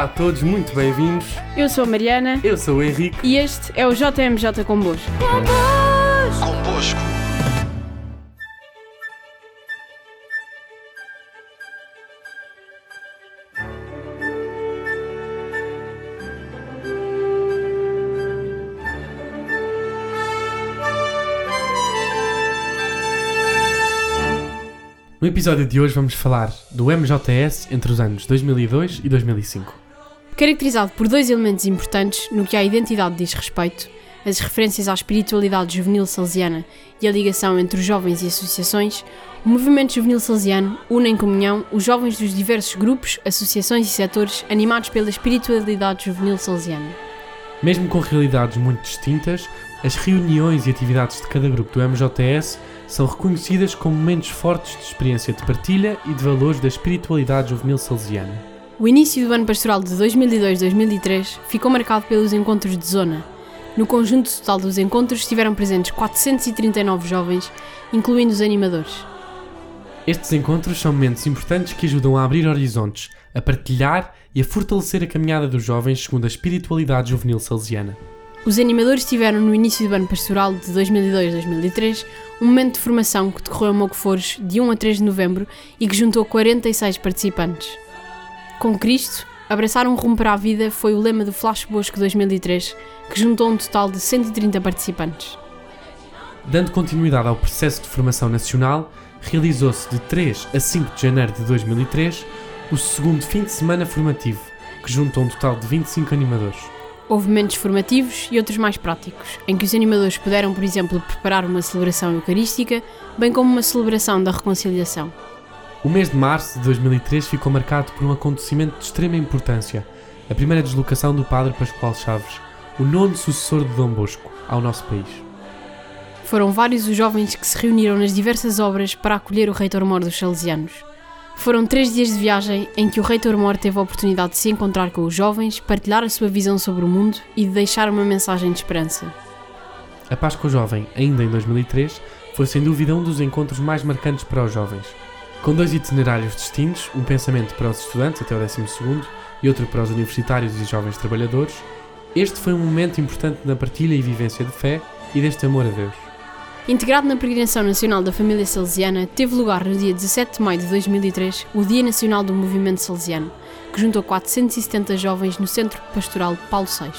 Olá a todos, muito bem-vindos. Eu sou a Mariana Eu sou o Henrique. e este é o JMJ Convosco. Convosco. No episódio de hoje vamos falar do MJS entre os anos 2002 e 2005. Caracterizado por dois elementos importantes no que à identidade diz respeito, as referências à espiritualidade juvenil salesiana e a ligação entre os jovens e associações, o movimento juvenil salesiano une em comunhão os jovens dos diversos grupos, associações e setores animados pela espiritualidade juvenil salesiana. Mesmo com realidades muito distintas, as reuniões e atividades de cada grupo do MJS são reconhecidas como momentos fortes de experiência de partilha e de valores da espiritualidade juvenil salesiana. O início do ano pastoral de 2002-2003 ficou marcado pelos encontros de zona. No conjunto total dos encontros estiveram presentes 439 jovens, incluindo os animadores. Estes encontros são momentos importantes que ajudam a abrir horizontes, a partilhar e a fortalecer a caminhada dos jovens segundo a espiritualidade juvenil salesiana. Os animadores tiveram no início do ano pastoral de 2002-2003 um momento de formação que decorreu em Mogoforos de 1 a 3 de novembro e que juntou 46 participantes. Com Cristo, abraçar um rumo para a vida foi o lema do Flash Bosco 2003, que juntou um total de 130 participantes. Dando continuidade ao processo de formação nacional, realizou-se de 3 a 5 de janeiro de 2003 o segundo fim de semana formativo, que juntou um total de 25 animadores. Houve momentos formativos e outros mais práticos, em que os animadores puderam, por exemplo, preparar uma celebração eucarística, bem como uma celebração da reconciliação. O mês de março de 2003 ficou marcado por um acontecimento de extrema importância, a primeira deslocação do Padre Pascoal Chaves, o nono sucessor de Dom Bosco, ao nosso país. Foram vários os jovens que se reuniram nas diversas obras para acolher o reitor-mor dos salesianos. Foram três dias de viagem em que o reitor-mor teve a oportunidade de se encontrar com os jovens, partilhar a sua visão sobre o mundo e de deixar uma mensagem de esperança. A Páscoa Jovem, ainda em 2003, foi sem dúvida um dos encontros mais marcantes para os jovens. Com dois itinerários distintos, um pensamento para os estudantes até o 12º e outro para os universitários e jovens trabalhadores, este foi um momento importante na partilha e vivência de fé e deste amor a Deus. Integrado na Peregrinação Nacional da Família Salesiana, teve lugar no dia 17 de maio de 2003 o Dia Nacional do Movimento Salesiano, que juntou 470 jovens no Centro Pastoral Paulo VI.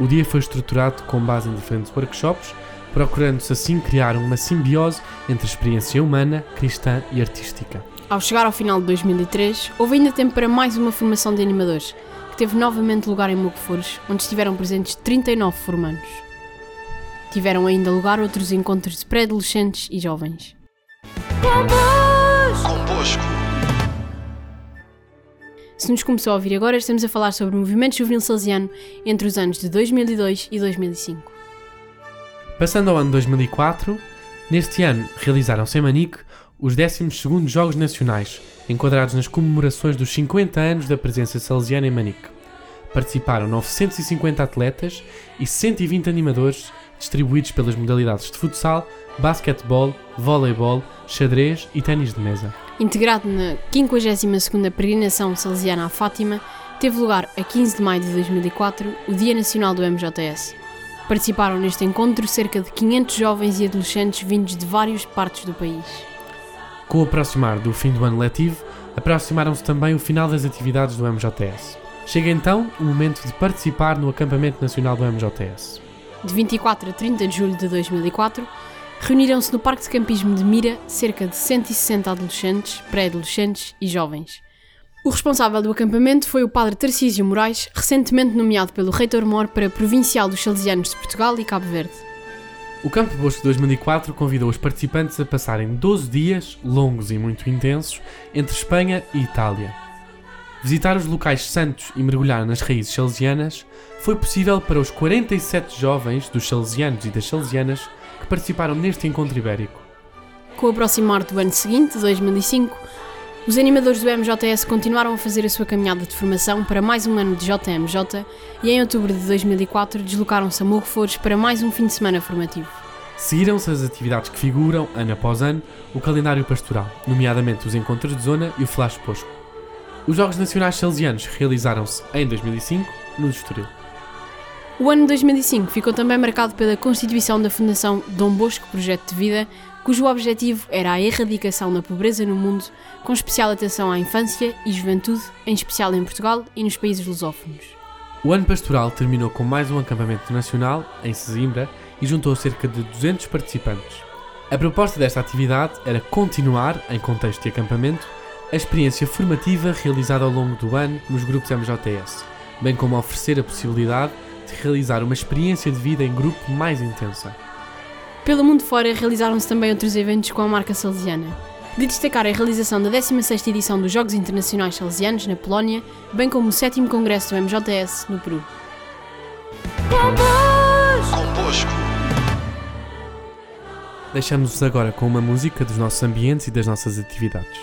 O dia foi estruturado com base em diferentes workshops, procurando-se assim criar uma simbiose entre a experiência humana, cristã e artística. Ao chegar ao final de 2003, houve ainda tempo para mais uma formação de animadores, que teve novamente lugar em Mogoforos, onde estiveram presentes 39 formandos. Tiveram ainda lugar outros encontros de pré-adolescentes e jovens. Convosco. Se nos começou a ouvir agora, estamos a falar sobre o movimento juvenil salesiano entre os anos de 2002 e 2005. Passando ao ano 2004, neste ano realizaram-se em Manique os 12º Jogos Nacionais, enquadrados nas comemorações dos 50 anos da presença salesiana em Manique. Participaram 950 atletas e 120 animadores distribuídos pelas modalidades de futsal, basquetebol, voleibol, xadrez e ténis de mesa. Integrado na 52ª Peregrinação Salesiana à Fátima, teve lugar a 15 de maio de 2004 o Dia Nacional do MJS. Participaram neste encontro cerca de 500 jovens e adolescentes vindos de várias partes do país. Com o aproximar do fim do ano letivo, aproximaram-se também o final das atividades do MJS. Chega então o momento de participar no acampamento nacional do MJS. De 24 a 30 de julho de 2004, reuniram-se no Parque de Campismo de Mira cerca de 160 adolescentes, pré-adolescentes e jovens. O responsável do acampamento foi o padre Tarcísio Moraes, recentemente nomeado pelo Reitor Mor para Provincial dos Salesianos de Portugal e Cabo Verde. O Campo Bosco 2004 convidou os participantes a passarem 12 dias, longos e muito intensos, entre Espanha e Itália. Visitar os locais santos e mergulhar nas raízes salesianas foi possível para os 47 jovens dos salesianos e das salesianas que participaram neste encontro ibérico. Com o aproximar do ano seguinte, 2005, os animadores do MJS continuaram a fazer a sua caminhada de formação para mais um ano de JMJ e em outubro de 2004 deslocaram-se a Morrofores para mais um fim de semana formativo. Seguiram-se as atividades que figuram, ano após ano, o calendário pastoral, nomeadamente os encontros de zona e o flash posco. Os Jogos Nacionais Salesianos realizaram-se em 2005 no Estoril. O ano 2005 ficou também marcado pela constituição da Fundação Dom Bosco Projeto de Vida, cujo objetivo era a erradicação da pobreza no mundo, com especial atenção à infância e juventude, em especial em Portugal e nos países lusófonos. O ano pastoral terminou com mais um acampamento nacional, em Sesimbra, e juntou cerca de 200 participantes. A proposta desta atividade era continuar, em contexto de acampamento, a experiência formativa realizada ao longo do ano nos grupos MJTS, bem como oferecer a possibilidade de realizar uma experiência de vida em grupo mais intensa. Pelo mundo fora realizaram-se também outros eventos com a marca salesiana. De destacar a realização da 16ª edição dos Jogos Internacionais Salesianos na Polónia, bem como o 7º Congresso do MJS no Peru. Convosco. Deixamos-vos agora com uma música dos nossos ambientes e das nossas atividades.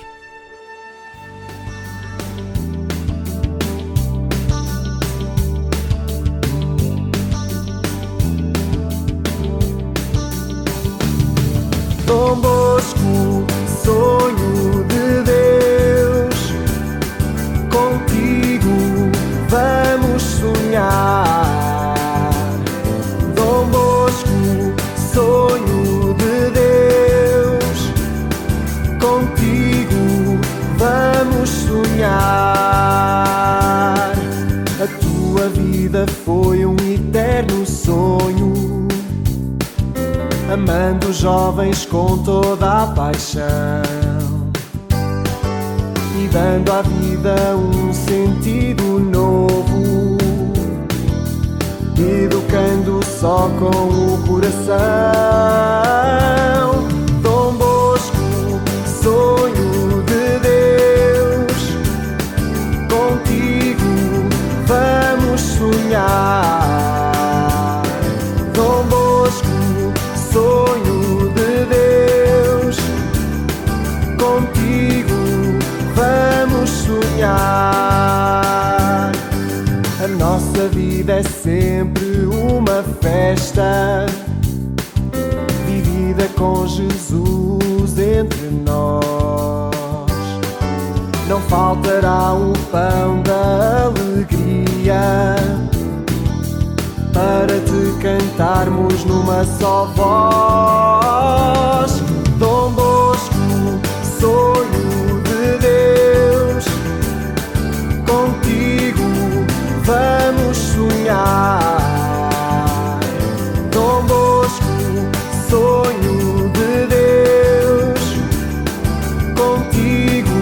Amando os jovens com toda a paixão e dando à vida um sentido novo, educando só com o coração. É sempre uma festa, vivida com Jesus entre nós. Não faltará o pão da alegria para te cantarmos numa só voz. Dom sonhar. Bosco, sonho de Deus, contigo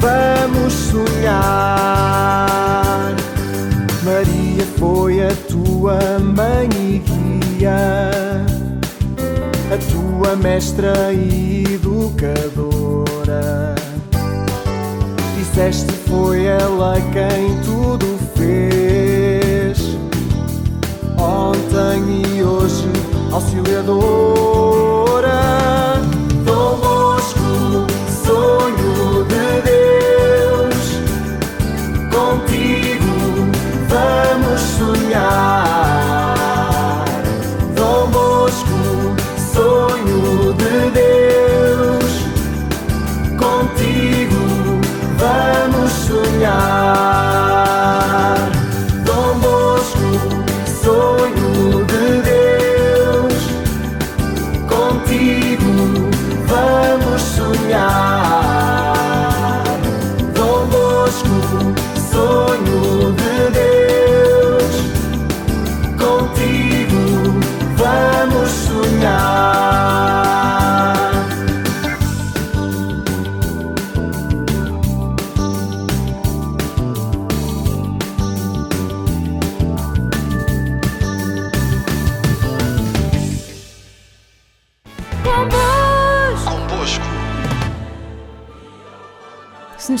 vamos sonhar. Maria foi a tua mãe e guia, a tua mestra e educadora. Disseste foi ela quem tudo fez, ontem e hoje auxiliadora. Dom Bosco, sonho de Deus contigo vamos sonhar.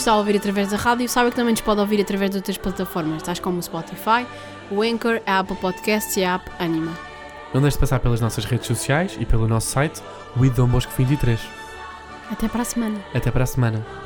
Está a ouvir através da rádio, sabe que também nos pode ouvir através de outras plataformas, tais como o Spotify, o Anchor, a Apple Podcasts e a app Anima. Não deixe de passar pelas nossas redes sociais e pelo nosso site, o Idom Bosco 23. Até para a semana. Até para a semana.